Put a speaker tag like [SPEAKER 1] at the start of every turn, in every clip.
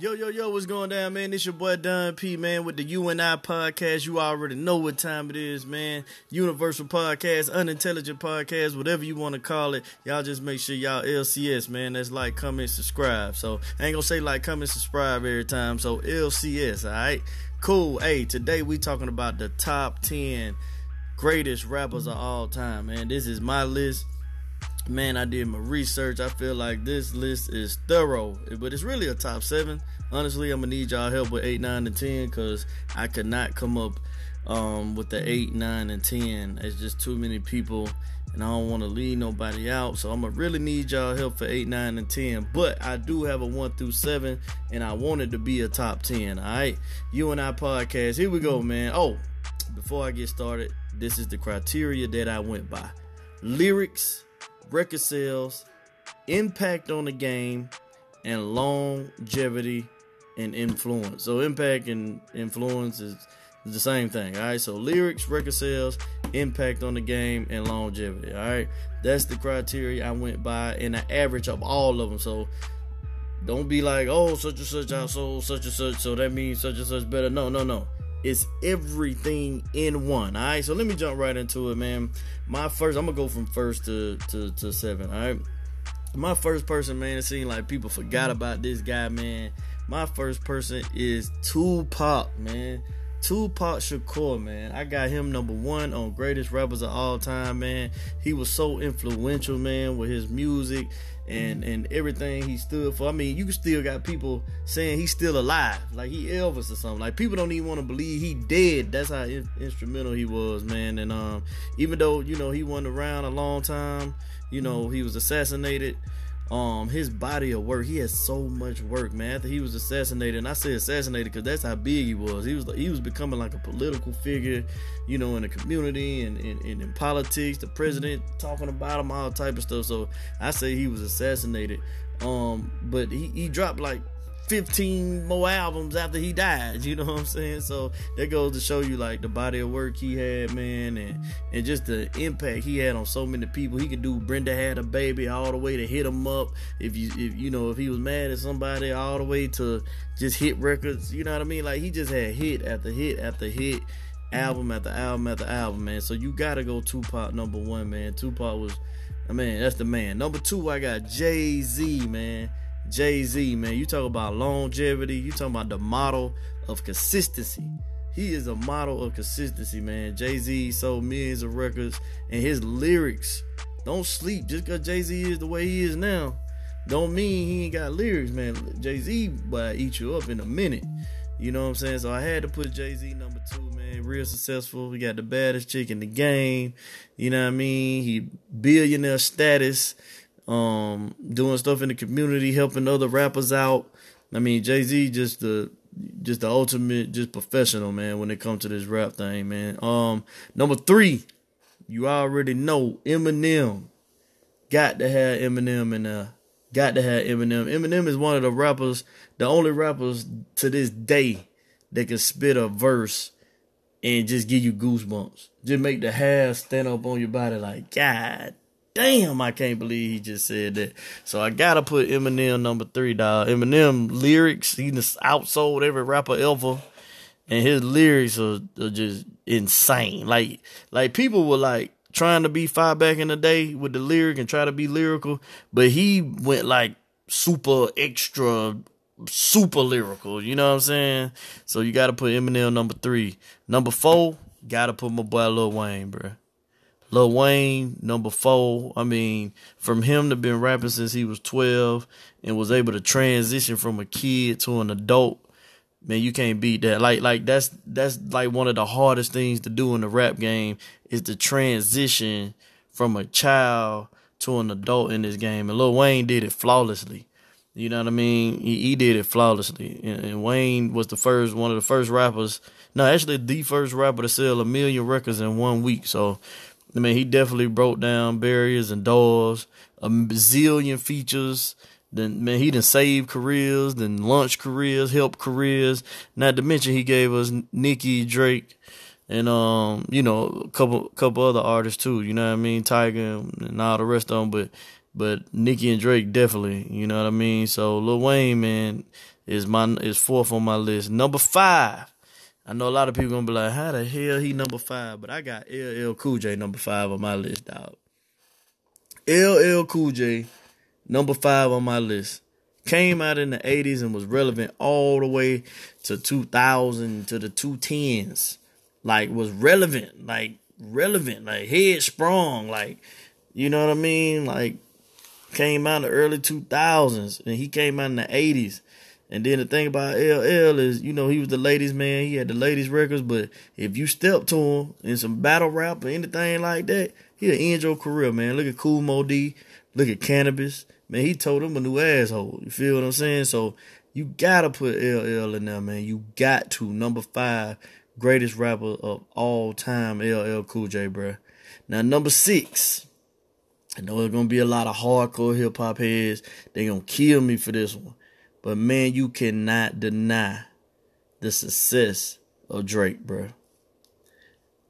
[SPEAKER 1] Yo, yo, yo, what's going down, man? It's your boy Don P, man, with the UNI podcast. You already know what time it is, man. Universal podcast, unintelligent podcast, whatever you want to call it. Y'all just make sure y'all LCS, man. That's like, comment, subscribe. So I ain't gonna say like, comment, subscribe every time. So LCS, all right? Cool. Hey, today we talking about the top 10 greatest rappers of all time, man. This is my list man, I did my research. I feel like this list is thorough, but it's really a top seven. Honestly, I'm gonna need y'all help with eight, nine, and ten because I could not come up um, with the eight, nine, and ten. It's just too many people, and I don't want to leave nobody out. So I'm gonna really need y'all help for eight, nine, and ten. But I do have a one through seven, and I want it to be a top ten. All right, you and I podcast. Here we go, man. Oh, before I get started, this is the criteria that I went by: lyrics record sales, impact on the game, and longevity and influence. So impact and influence is the same thing. All right. So lyrics, record sales, impact on the game, and longevity. All right. That's the criteria I went by in the average of all of them. So don't be like, oh, such and such outsold such and such, so that means such and such better. No, no, no. It's everything in one. All right, so let me jump right into it, man. My first, I'm gonna go from first to to, to seven. All right, my first person, man. It seemed like people forgot about this guy, man. My first person is Tupac, man. Tupac Shakur, man. I got him number one on greatest rappers of all time, man. He was so influential, man, with his music and and everything he stood for. I mean, you still got people saying he's still alive, like he Elvis or something. Like people don't even want to believe he dead. That's how in- instrumental he was, man. And um, even though you know he wasn't around a long time, you know he was assassinated um his body of work. He had so much work man. After he was assassinated and i say assassinated because that's how big he was. He was he was becoming like a political figure you know in the community and, and, and in politics the president talking about him all type of stuff. So i say he was assassinated. Um but he, he dropped like 15 more albums after he died. You know what I'm saying? So that goes to show you like the body of work he had, man, and and just the impact he had on so many people. He could do Brenda had a baby all the way to hit him up. If you if you know if he was mad at somebody all the way to just hit records. You know what I mean? Like he just had hit after hit after hit. Album mm-hmm. after album after album, man. So you gotta go Tupac number one, man. Tupac was, I mean, that's the man. Number two, I got Jay Z, man. Jay Z, man. You talk about longevity. You talking about the model of consistency. He is a model of consistency, man. Jay Z sold millions of records, and his lyrics don't sleep just because Jay Z is the way he is now. Don't mean he ain't got lyrics, man. Jay Z, but eat you up in a minute. You know what I'm saying? So I had to put Jay Z number two, man. Real successful. We got the baddest chick in the game. You know what I mean? He billionaire status um, doing stuff in the community, helping other rappers out. I mean, Jay Z just the just the ultimate, just professional man when it comes to this rap thing, man. Um, number three, you already know Eminem. Got to have Eminem in there. Got to have Eminem. Eminem is one of the rappers, the only rappers to this day that can spit a verse and just give you goosebumps. Just make the hair stand up on your body like, God damn, I can't believe he just said that. So I gotta put Eminem number three, dog. Eminem lyrics, he just outsold every rapper ever. And his lyrics are, are just insane. Like, like people were like trying to be far back in the day with the lyric and try to be lyrical, but he went like super extra super lyrical. You know what I'm saying? So you got to put Eminem number three. Number four, got to put my boy Lil Wayne, bro. Lil Wayne, number four. I mean, from him to been rapping since he was 12 and was able to transition from a kid to an adult. Man, you can't beat that. Like, like that's that's like one of the hardest things to do in the rap game is to transition from a child to an adult in this game. And Lil Wayne did it flawlessly. You know what I mean? He, he did it flawlessly. And, and, Wayne was the first, one of the first rappers. No, actually, the first rapper to sell a million records in one week. So I mean, he definitely broke down barriers and doors, a bazillion features. Then man, he done saved careers, then launched careers, helped careers. Not to mention he gave us Nicki Drake and um, you know, a couple couple other artists too. You know what I mean, Tyga and all the rest of them. But but Nicki and Drake definitely. You know what I mean. So Lil Wayne, man, is my is fourth on my list. Number five. I know a lot of people gonna be like, how the hell he number five? But I got LL Cool J number five on my list, dog. LL Cool J, number five on my list. Came out in the 80s and was relevant all the way to 2000 to the 210s. Like, was relevant. Like, relevant. Like, head sprung. Like, you know what I mean? Like, came out in the early 2000s and he came out in the 80s. And then the thing about LL is, you know, he was the ladies' man. He had the ladies' records. But if you step to him in some battle rap or anything like that, he'll end your career, man. Look at Kool Moe Dee. Look at Canibus. Man, he told him a new asshole. You feel what I'm saying? So you gotta put LL in there, man. You got to. Number five, greatest rapper of all time, LL Cool J, bruh. Now, number six. I know there's gonna be a lot of hardcore hip hop heads. They gonna kill me for this one. But man, you cannot deny the success of Drake, bruh.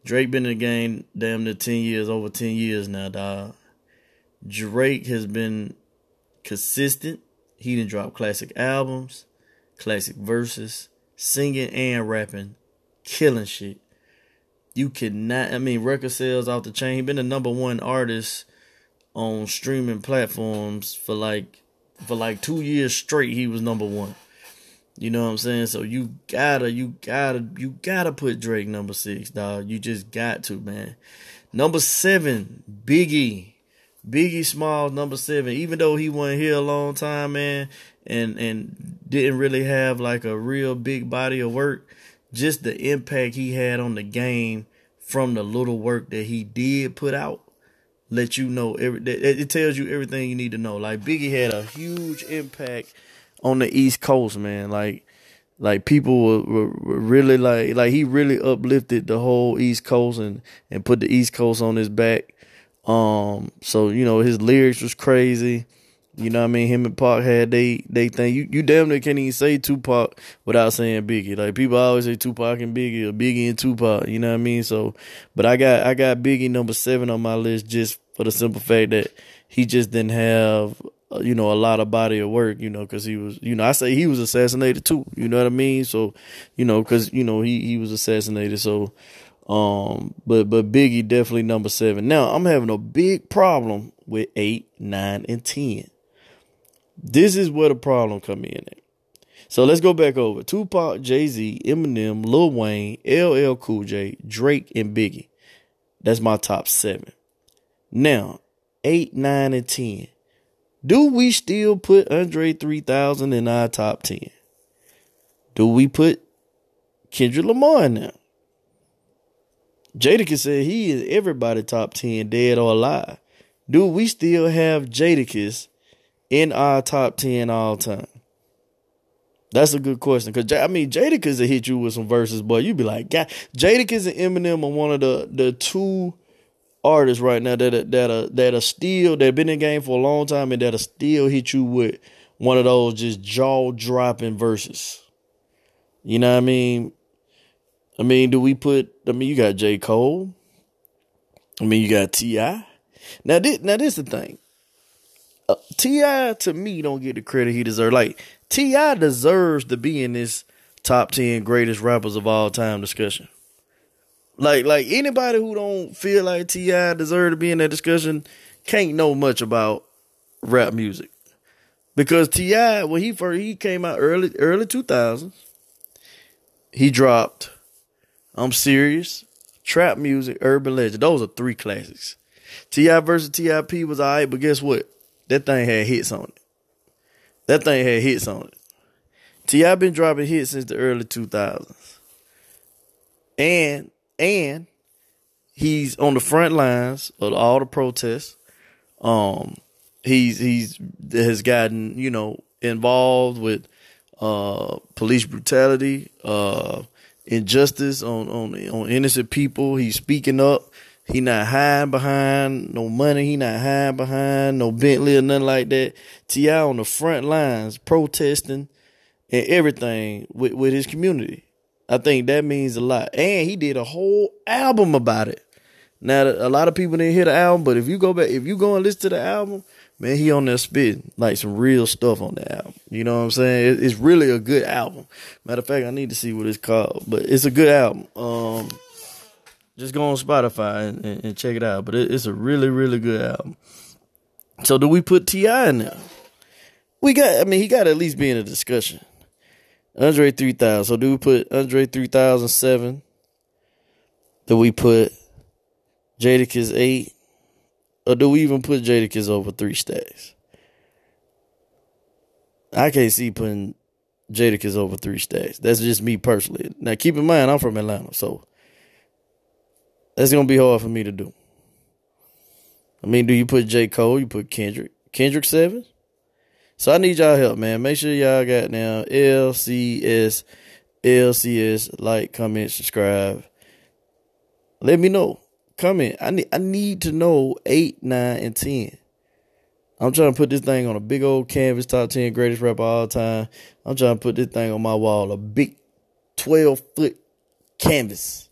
[SPEAKER 1] Drake been in the game damn near 10 years, over 10 years now, dog. Drake has been consistent. He didn't drop classic albums, classic verses, singing and rapping, killing shit. You cannot, I mean, record sales off the chain. He been the number one artist on streaming platforms for like, for like two years straight. He was number one. You know what I'm saying? So you gotta, you gotta, you gotta put Drake number six, dog. You just got to, man. Number seven, Biggie. Biggie Smalls, number seven. Even though he wasn't here a long time, man, and and didn't really have like a real big body of work, just the impact he had on the game from the little work that he did put out let you know every it tells you everything you need to know like biggie had a huge impact on the East Coast, man. Like, like people were, were, were, really like, like he really uplifted the whole East Coast and and put the East Coast on his back. Um, so you know his lyrics was crazy. You know what I mean? Him and Pac had they they thing. You you damn near can't even say Tupac without saying Biggie. Like people always say Tupac and Biggie or Biggie and Tupac. You know what I mean? So, but I got I got Biggie number seven on my list just for the simple fact that he just didn't have uh, you know, a lot of body of work, you know, because he was, you know, I say he was assassinated too. You know what I mean? So, you know, because you know he he was assassinated. So, um, but but Biggie definitely number seven. Now I'm having a big problem with eight, nine, and ten. This is where the problem come in. At. So let's go back over Tupac, Jay Z, Eminem, Lil Wayne, LL Cool J, Drake, and Biggie. That's my top seven. Now, eight, nine, and ten. Do we still put Andre 3000 in our top 10? Do we put Kendrick Lamar in there? Jadakiss said he is everybody top 10, dead or alive. Do we still have Jadakiss in our top 10 all time? That's a good question. Cause I mean Jadakiss will hit you with some verses, but you'd be like, God, Jadakiss and Eminem are one of the the two artists right now that are, that are that are still that been in the game for a long time and that'll still hit you with one of those just jaw dropping verses. You know what I mean? I mean, do we put? I mean, you got J Cole. I mean, you got T.I. Now, this, now this is the thing. T.I. to me don't get the credit he deserves. Like T.I. deserves to be in this top ten greatest rappers of all time discussion. Like like anybody who don't feel like T.I. deserve to be in that discussion can't know much about rap music. Because T.I. when he first he came out early early two thousands, he dropped I'm serious, trap music, urban legend. Those are three classics. T.I. versus TIP was alright, but guess what? That thing had hits on it. That thing had hits on it. T.I. been dropping hits since the early two thousands. And and he's on the front lines of all the protests. Um, he's he's has gotten you know involved with uh police brutality, uh injustice on on on innocent people. He's speaking up. He not hiding behind no money. He not hiding behind no Bentley or nothing like that. T.I. on the front lines protesting and everything with, with his community. I think that means a lot. And he did a whole album about it. Now, a lot of people didn't hear the album, but if you go back, if you go and listen to the album, man, he on there spitting like some real stuff on the album. You know what I'm saying? It's really a good album. Matter of fact, I need to see what it's called, but it's a good album. Um, just go on Spotify and, and, and check it out. But it, it's a really, really good album. So do we put T.I. in there? We got. I mean, he got to at least be in a discussion. Andre three thousand. So do we put Andre three thousand seven? Do we put Jadakiss eight? Or do we even put Jadakiss over three stacks? I can't see putting Jadakiss over three stacks. That's just me personally. Now keep in mind I'm from Atlanta, so that's gonna be hard for me to do. I mean, do you put J. Cole? You put Kendrick. Kendrick seven? So I need y'all help, man. Make sure y'all got now LCS, LCS, like, comment, subscribe. Let me know. Comment. I need I need to know eight, nine, and ten. I'm trying to put this thing on a big old canvas, top ten greatest rapper all time. I'm trying to put this thing on my wall, a big twelve foot canvas.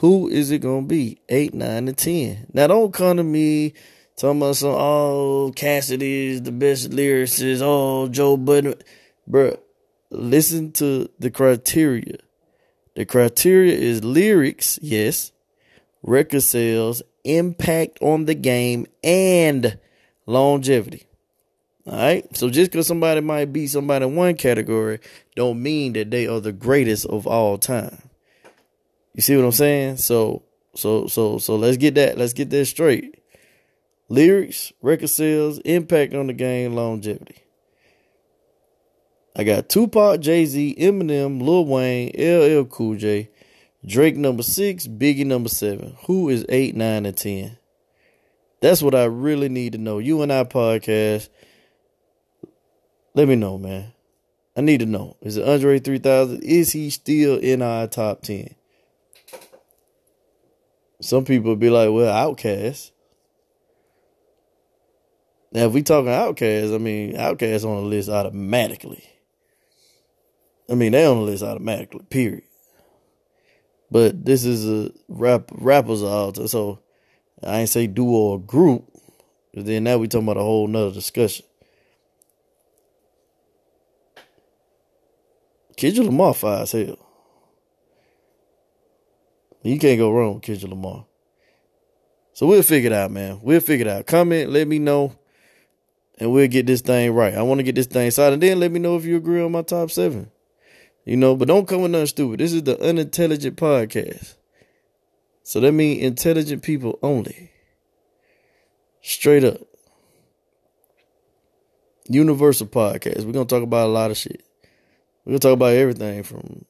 [SPEAKER 1] Who is it gonna be? Eight, nine, and ten. Now don't come to me Talking about some, oh, Cassidy is the best lyricist. Oh, Joe Budden. Bruh, listen to the criteria. The criteria is lyrics, yes, record sales, impact on the game, and longevity. All right. So just because somebody might be somebody in one category, don't mean that they are the greatest of all time. You see what I'm saying? So, so, so, so let's get that. Let's get that straight lyrics, record sales, impact on the game, longevity. I got Tupac, Jay Z, Eminem, Lil Wayne, LL Cool J, Drake number six, Biggie number seven. Who is eight, nine, and ten? That's what I really need to know. You and I podcast. Let me know, man. I need to know. Is it Andre 3000? Is he still in our top 10? Some people be like, well, OutKast. Now, if we talking OutKast, I mean, OutKast on the list automatically. I mean, they on the list automatically, period. But this is a rap rappers all so I ain't say duo or group. Then now we talking about a whole nother discussion. Kendrick Lamar fire as hell. You can't go wrong with Kendrick Lamar. So we'll figure it out, man. We'll figure it out. Comment, let me know and we'll get this thing right. I want to get this thing started. And then let me know if you agree on my top seven. You know, but don't come with nothing stupid. This is the unintelligent podcast. So that means intelligent people only. Straight up. Universal podcast. We're gonna talk about a lot of shit. We're gonna talk about everything from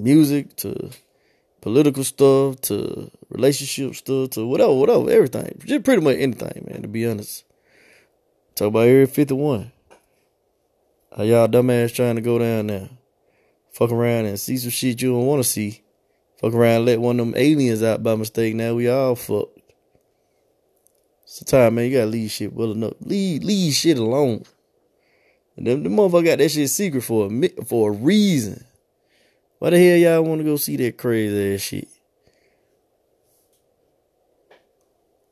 [SPEAKER 1] music to political stuff to relationship stuff to whatever, whatever, everything. Just pretty much anything, man, to be honest. Talk about Area 51. How y'all dumbass trying to go down there. Fuck around and see some shit you don't want to see. Fuck around let one of them aliens out by mistake. Now we all fucked. Sometimes, man, you gotta leave shit well enough. Leave, leave shit alone. And them, the motherfucker got that shit secret for a, for a reason. Why the hell y'all want to go see that crazy ass shit?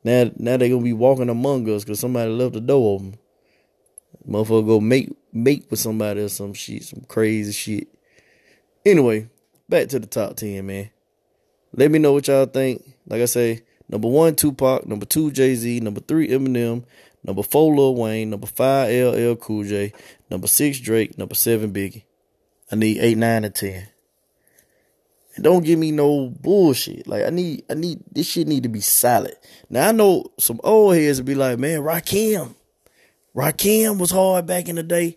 [SPEAKER 1] Now, now they gonna be walking among us because somebody left the door open. Motherfucker go mate mate with somebody or some shit, some crazy shit. Anyway, back to the top ten, man. Let me know what y'all think. Like I say, number one, Tupac. Number two, Jay Z. Number three, Eminem. Number four, Lil Wayne. Number five, LL Cool J. Number six, Drake. Number seven, Biggie. I need eight, nine, and ten. And don't give me no bullshit. Like I need, I need this shit need to be solid. Now I know some old heads be like, man, Rakim, Rakim was hard back in the day.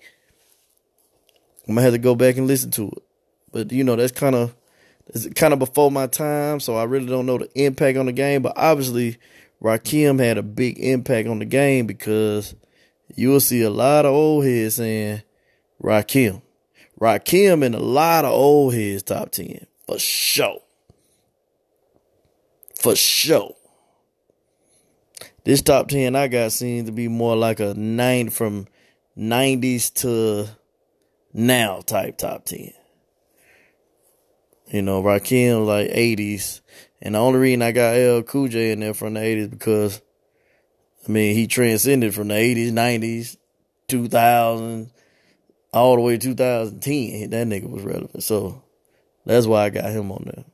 [SPEAKER 1] I'm gonna have to go back and listen to it. But you know, that's kind of it's kind of before my time, so I really don't know the impact on the game. But obviously, Rakim had a big impact on the game because you will see a lot of old heads saying Rakim. Rakim and a lot of old heads top ten. For sure. For sure. This top 10 I got seems to be more like a nine from 90s to now type top 10. You know, Rakim like 80s. And the only reason I got L Cool J in there from the 80s because I mean, he transcended from the 80s, 90s, 2000, all the way to 2010. That nigga was relevant. So that's why I got him on there.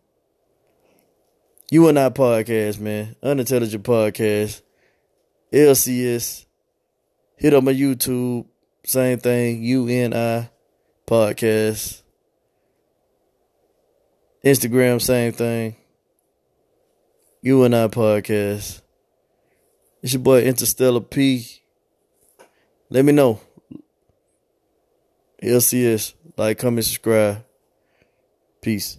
[SPEAKER 1] You and I podcast, man. Unintelligent podcast. LCS. Hit up my YouTube. Same thing. UNI podcast. Instagram, same thing. UNI podcast. It's your boy Interstellar P. Let me know. LCS. Like, comment, subscribe. Peace.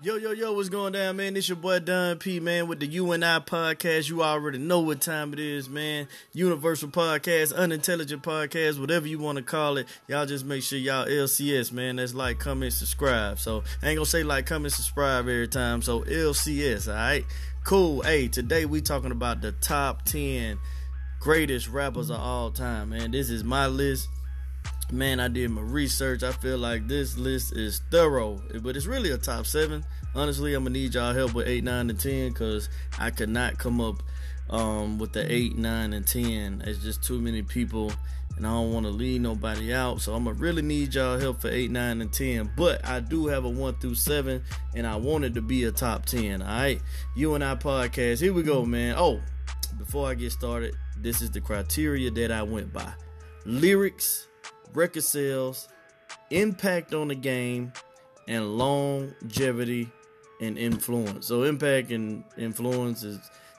[SPEAKER 1] Yo, yo, yo, what's going down, man? It's your boy Don P, man, with the UNI podcast. You already know what time it is, man. Universal podcast, unintelligent podcast, whatever you want to call it. Y'all just make sure y'all LCS, man. That's like, comment, subscribe. So, I ain't gonna say like, comment, subscribe every time. So, LCS, all right? Cool. Hey, today we talking about the top 10 greatest rappers of all time, man. This is my list man, I did my research. I feel like this list is thorough, but it's really a top seven. Honestly, I'm gonna need y'all help with eight, nine, and ten because I could not come up um, with the eight, nine, and ten. It's just too many people, and I don't want to leave nobody out. So I'm gonna really need y'all help for eight, nine, and ten. But I do have a one through seven, and I want it to be a top ten. All right, you and I podcast. Here we go, man. Oh, before I get started, this is the criteria that I went by: lyrics record sales, impact on the game, and longevity and influence. So impact and influence is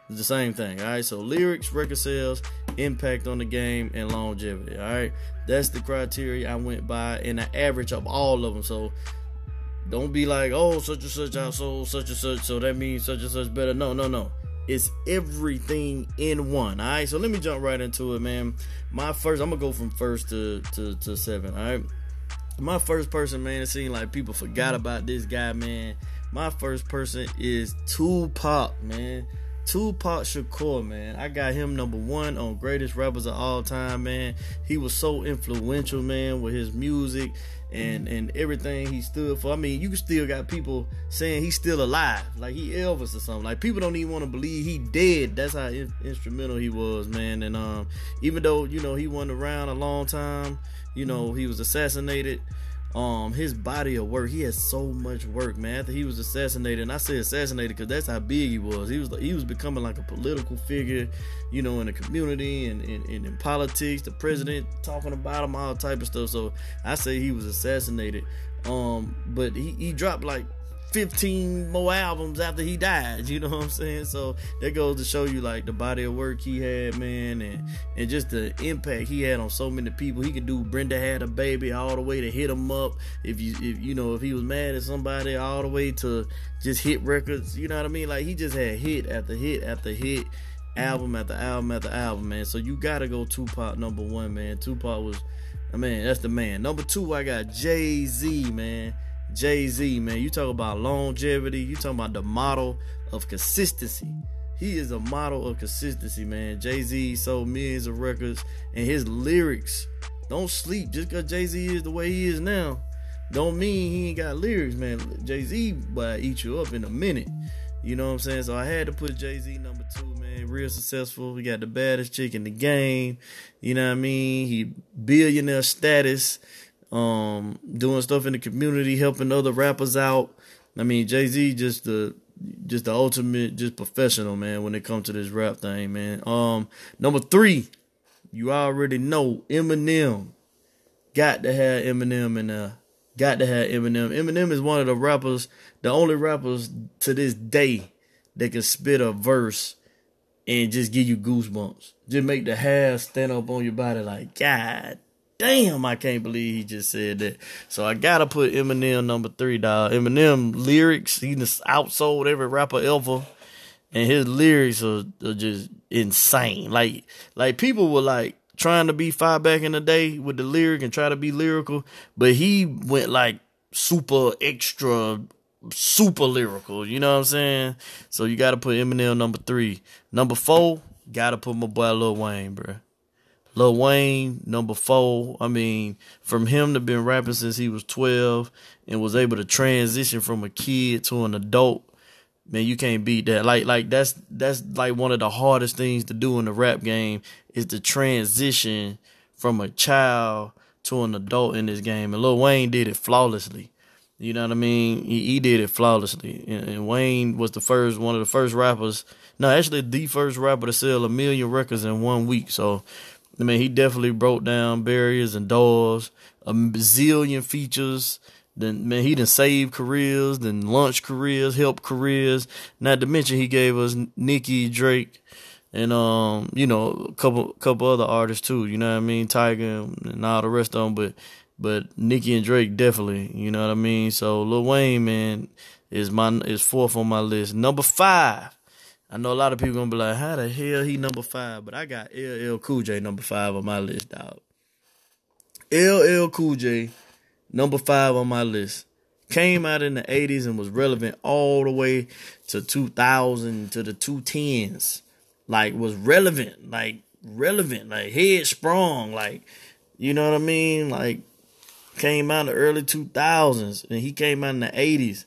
[SPEAKER 1] the same thing. All right. So lyrics, record sales, impact on the game, and longevity. All right. That's the criteria I went by in the average of all of them. So don't be like, oh, such and such I sold such and such, so that means such and such better. No, no, no. It's everything in one. All right, so let me jump right into it, man. My first, I'm gonna go from first to to, to seven. All right, my first person, man. It seemed like people forgot about this guy, man. My first person is Tupac, man. Tupac Shakur, man. I got him number one on greatest rappers of all time, man. He was so influential, man, with his music and and everything he stood for. I mean, you still got people saying he's still alive, like he Elvis or something. Like people don't even want to believe he dead. That's how in- instrumental he was, man. And um, even though you know he wasn't around a long time, you know he was assassinated um his body of work. He had so much work man. After he was assassinated and i say assassinated because that's how big he was. He was he was becoming like a political figure you know in the community and, and, and in politics the president talking about him all type of stuff. So i say he was assassinated. Um but he, he dropped like 15 more albums after he died. You know what I'm saying? So that goes to show you like the body of work he had, man, and and just the impact he had on so many people. He could do Brenda had a baby all the way to hit him up. If you if you know if he was mad at somebody all the way to just hit records. You know what I mean? Like he just had hit after hit after hit. Album after album after album, man. So you gotta go Tupac number one, man. Tupac was, I mean, that's the man. Number two, I got Jay Z, man. Jay Z, man. You talk about longevity. You talk about the model of consistency. He is a model of consistency, man. Jay Z sold millions of records, and his lyrics don't sleep. Just because Jay Z is the way he is now, don't mean he ain't got lyrics, man. Jay Z, but eat you up in a minute. You know what I'm saying? So I had to put Jay Z number two, man. Real successful. He got the baddest chick in the game. You know what I mean? He billionaire status um, doing stuff in the community, helping other rappers out. I mean, Jay Z just the just the ultimate, just professional man when it comes to this rap thing, man. Um, number three, you already know Eminem. Got to have Eminem in there. Got to have Eminem. Eminem is one of the rappers, the only rappers to this day that can spit a verse and just give you goosebumps. Just make the hair stand up on your body like, God damn, I can't believe he just said that. So I gotta put Eminem number three, dog. Eminem lyrics, he just outsold every rapper ever. And his lyrics are, are just insane. Like like people were like trying to be far back in the day with the lyric and try to be lyrical, but he went like super extra super lyrical, you know what I'm saying? So you gotta put Eminem number three. Number four, gotta put my boy Lil Wayne, bro. Lil Wayne, number four. I mean, from him to been rapping since he was 12 and was able to transition from a kid to an adult. Man, you can't beat that. Like, like that's that's like one of the hardest things to do in the rap game is to transition from a child to an adult in this game. And Lil Wayne did it flawlessly. You know what I mean? He, he did it flawlessly. And, and, Wayne was the first, one of the first rappers. No, actually, the first rapper to sell a million records in one week. So, I mean, he definitely broke down barriers and doors, a zillion features. Then man, he done saved careers, then launched careers, helped careers. Not to mention he gave us Nicki, Drake, and um, you know, a couple couple other artists too. You know what I mean, Tyga and all the rest of them. But but Nicki and Drake definitely. You know what I mean. So Lil Wayne, man, is my is fourth on my list. Number five. I know a lot of people gonna be like, how the hell he number five? But I got LL Cool J number five on my list, dog. LL Cool J, number five on my list. Came out in the 80s and was relevant all the way to 2000 to the 210s like was relevant, like relevant, like head sprung, like you know what I mean? Like came out in the early two thousands and he came out in the eighties.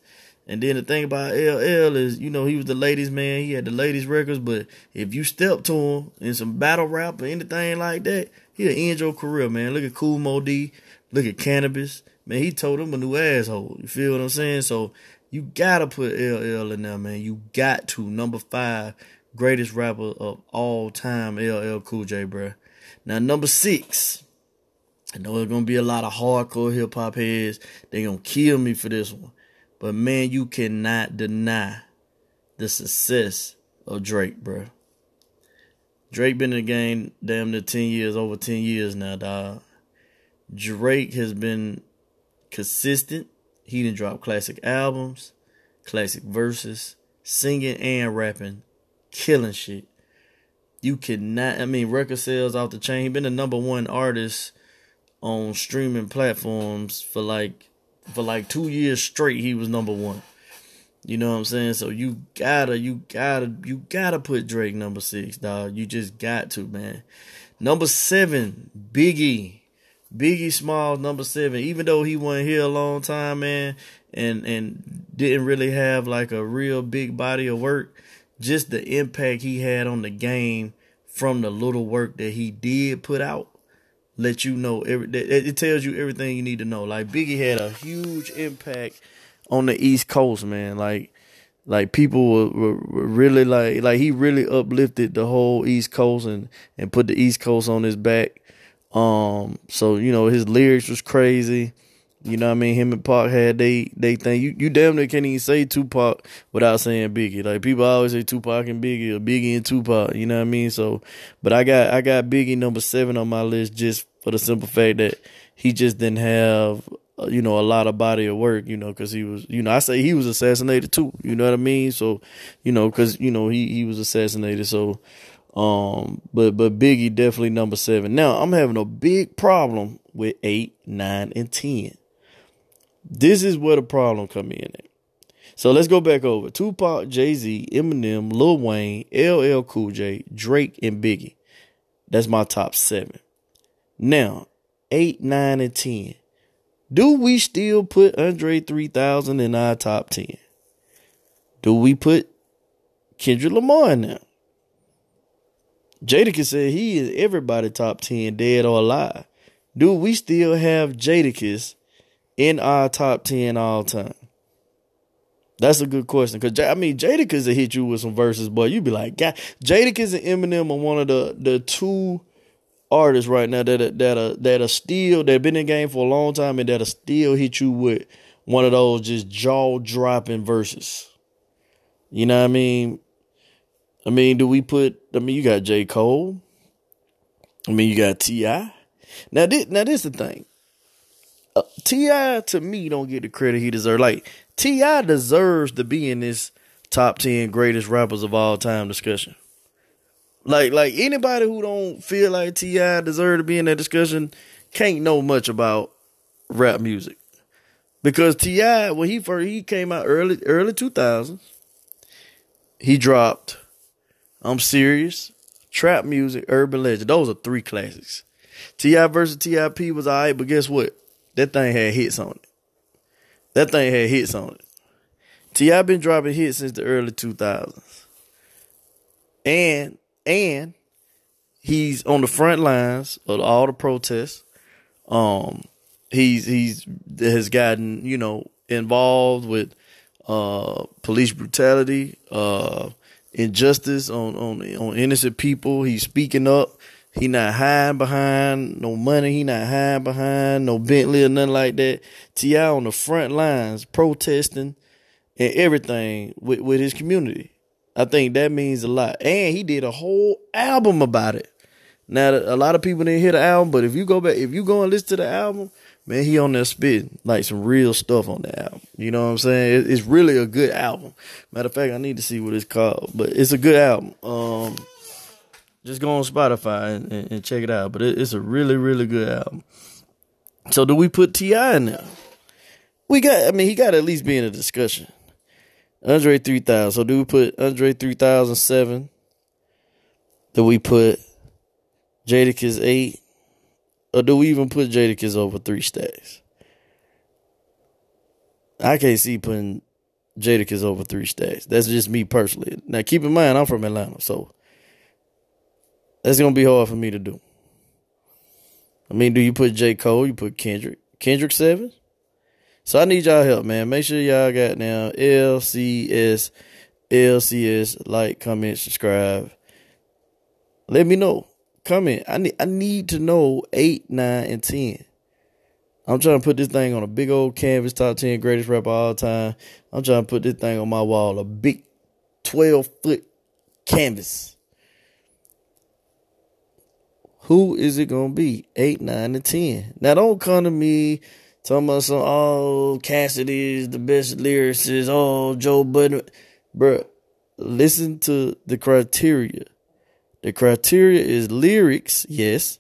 [SPEAKER 1] And then the thing about LL is, you know, he was the ladies man. He had the ladies records, but if you step to him in some battle rap or anything like that, he'll end your career, man. Look at Kool Moe Dee. Look at Canibus. Man, he told him a new asshole. You feel what I'm saying? So you gotta put LL in there, man. You got to. Number five greatest rapper of all time, LL Cool J, bro. Now, number six. I know there's gonna be a lot of hardcore hip hop heads. They gonna kill me for this one. But man, you cannot deny the success of Drake, bro. Drake been in the game damn near 10 years, over 10 years now, dog. Drake has been consistent. He done dropped classic albums, classic verses, singing and rapping killing shit. You cannot. I mean, record sales off the chain. He been the number one artist on streaming platforms for like for like two years straight. He was number one. You know what I'm saying? So you gotta, you gotta, you gotta put Drake number six, dog. You just got to, man. Number seven, Biggie. Biggie Small, number seven. Even though he wasn't here a long time, man, and and didn't really have like a real big body of work, just the impact he had on the game from the little work that he did put out let you know every it tells you everything you need to know. Like biggie had a huge impact on the east coast man. Like like people were, were, were, really like like he really uplifted the whole east coast and and put the east coast on his back. Um so you know his lyrics was crazy you know what I mean? Him and Pac had they they thing. You you damn near can't even say Tupac without saying Biggie. Like people always say Tupac and Biggie or Biggie and Tupac. You know what I mean? So, but I got I got Biggie number seven on my list just for the simple fact that he just didn't have uh, you know a lot of body of work. You know because he was you know I say he was assassinated too. You know what I mean? So you know because you know he he was assassinated. So um, but but Biggie definitely number seven. Now I'm having a big problem with eight, nine, and ten. This is where the problem come in at. So let's go back over. Tupac, Jay-Z, Eminem, Lil Wayne, LL Cool J, Drake, and Biggie. That's my top seven. Now, eight, nine, and ten. Do we still put Andre 3000 in our top 10? Do we put Kendrick Lamar in there? Jadakiss said he is everybody top 10, dead or alive. Do we still have Jadakiss in our top 10 all time? That's a good question. Cause I mean, Jadakiss will hit you with some verses, but you'd be like, God, Jadakiss and Eminem are one of the the two artists right now that are, that are that are still that been in the game for a long time and that'll still hit you with one of those just jaw dropping verses. You know what I mean? I mean, do we put? I mean, you got J Cole. I mean, you got T.I. Now this now this the thing. Uh, T.I. to me don't get the credit he deserves. Like T.I. deserves to be in this top ten greatest rappers of all time discussion. Like like anybody who don't feel like T.I. deserve to be in that discussion can't know much about rap music. Because T.I. when he first he came out early early two thousands, he dropped I'm serious. trap music, urban legend. Those are three classics. T.I. versus Tip was alright, but guess what? That thing had hits on it. That thing had hits on it. T.I. been dropping hits since the early two thousands, and and he's on the front lines of all the protests. Um, he's he's has gotten you know involved with uh police brutality, uh injustice on on on innocent people. He's speaking up. He not hiding behind no money. He not hiding behind no Bentley or nothing like that. T.I. on the front lines protesting and everything with, with his community. I think that means a lot. And he did a whole album about it. Now a lot of people didn't hear the album, but if you go back, if you go and listen to the album, man, he on there spitting like some real stuff on the album. You know what I'm saying? It's really a good album. Matter of fact, I need to see what it's called, but it's a good album. Um, just go on Spotify and, and, and check it out. But it, it's a really, really good album. So do we put T.I. in there? We got. I mean, he got to at least be in a discussion. Andre three thousand. So do we put Andre three thousand seven? Do we put Jadakiss eight? Or do we even put Jadakiss over three stacks? I can't see putting Jadakiss over three stacks. That's just me personally. Now keep in mind I'm from Atlanta, so that's gonna be hard for me to do. I mean, do you put J. Cole? You put Kendrick? Kendrick seven? So I need y'all help, man. Make sure y'all got now LCS, LCS, like, comment, subscribe. Let me know. Comment. I need I need to know eight, nine, and ten. I'm trying to put this thing on a big old canvas, top ten greatest rapper all time. I'm trying to put this thing on my wall, a big twelve foot canvas. Who is it gonna be? Eight, nine, and ten. Now don't come to me talking about some oh Cassidy is the best lyricist, oh Joe Budden. Bruh, listen to the criteria. The criteria is lyrics, yes,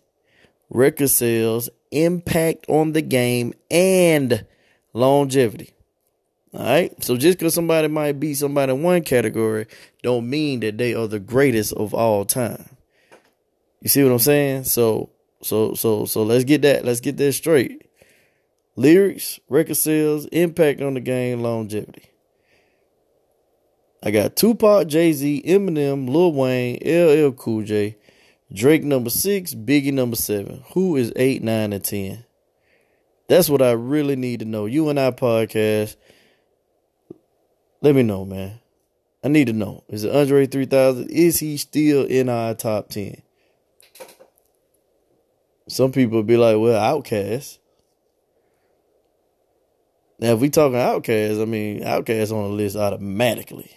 [SPEAKER 1] record sales, impact on the game, and longevity. All right. So just because somebody might be somebody in one category, don't mean that they are the greatest of all time. You see what I'm saying? So so so so let's get that let's get that straight. Lyrics, record sales, impact on the game, longevity. I got Tupac, Jay Z, Eminem, Lil Wayne, LL Cool J, Drake number six, Biggie number seven. Who is eight, nine, and ten? That's what I really need to know. You and I podcast. Let me know, man. I need to know. Is it Andre 3000? Is he still in our top 10? Some people be like, well, OutKast. Now, if we talking OutKast, I mean, OutKast on the list automatically.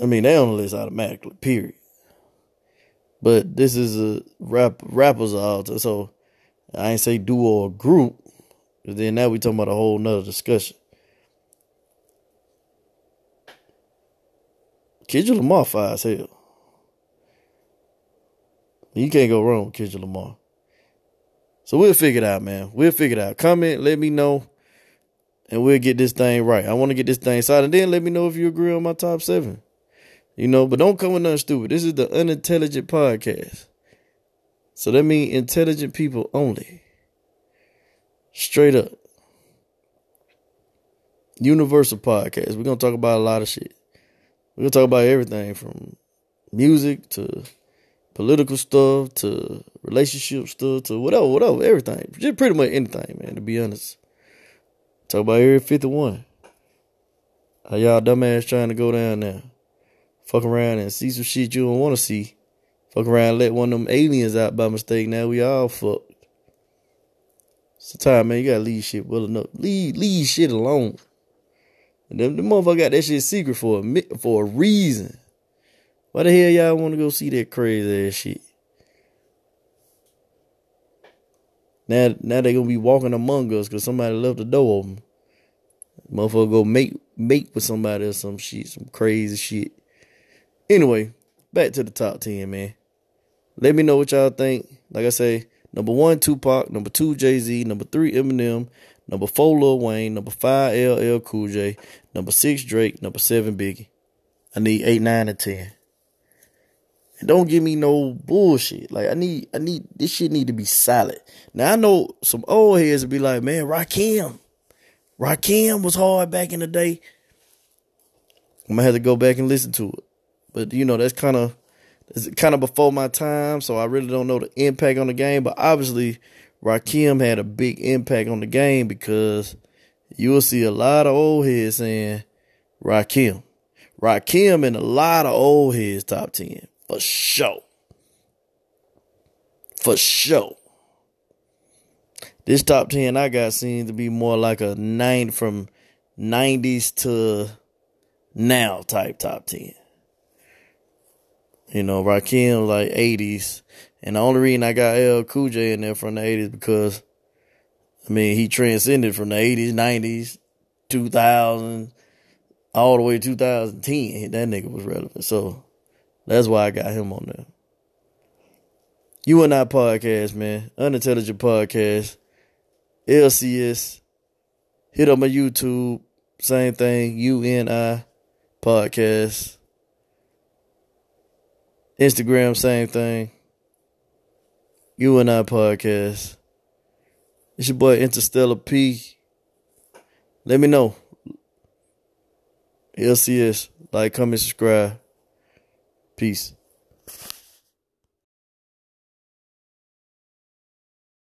[SPEAKER 1] I mean, they on the list automatically, period. But this is a rap rappers all so I ain't say duo or group. Then now we talking about a whole nother discussion. Kendrick Lamar fire as hell. You can't go wrong with Kendrick Lamar. So we'll figure it out, man. We'll figure it out. Comment, let me know, and we'll get this thing right. I want to get this thing started. And then let me know if you agree on my top seven. You know, but don't come with nothing stupid. This is the unintelligent podcast. So that means intelligent people only. Straight up. Universal podcast. We're gonna talk about a lot of shit. We're gonna talk about everything from music to political stuff to relationship stuff to whatever, whatever, everything. Just pretty much anything, man, to be honest. Talk about Area 51. How y'all dumbass trying to go down there. Fuck around and see some shit you don't want to see. Fuck around let one of them aliens out by mistake. Now we all fucked. Sometimes, man, you gotta leave shit well enough. Leave, leave shit alone. And them, the motherfucker got that shit secret for a, for a reason. Why the hell y'all want to go see that crazy ass shit? Now, now they gonna be walking among us because somebody left the door open. Motherfucker go make make with somebody or some shit, some crazy shit. Anyway, back to the top ten, man. Let me know what y'all think. Like I say, number one, Tupac. Number two, Jay Z. Number three, Eminem. Number four, Lil Wayne. Number five, LL Cool J. Number six, Drake. Number seven, Biggie. I need eight, nine, and ten. And don't give me no bullshit. Like I need, I need this shit need to be solid. Now I know some old heads would be like, man, Rakim, Rakim was hard back in the day. I'm gonna have to go back and listen to it. But you know, that's kind of it's kind of before my time, so I really don't know the impact on the game. But obviously, Rakim had a big impact on the game because you will see a lot of old heads saying Rakim. Rakim and a lot of old heads top 10. For sure. For sure. This top 10 I got seems to be more like a nine from 90s to now type top 10. You know, Rakim like 80s. And the only reason I got LL Cool J in there from the 80s because, I mean, he transcended from the 80s, 90s, 2000, all the way to 2010. That nigga was relevant. So that's why I got him on there. You and I podcast, man. Unintelligent podcast. LCS. Hit up my YouTube. Same thing. UNI podcast. Instagram, same thing. UNI podcast. It's your boy Interstellar P. Let me know. LCS. Like, comment, subscribe. Peace.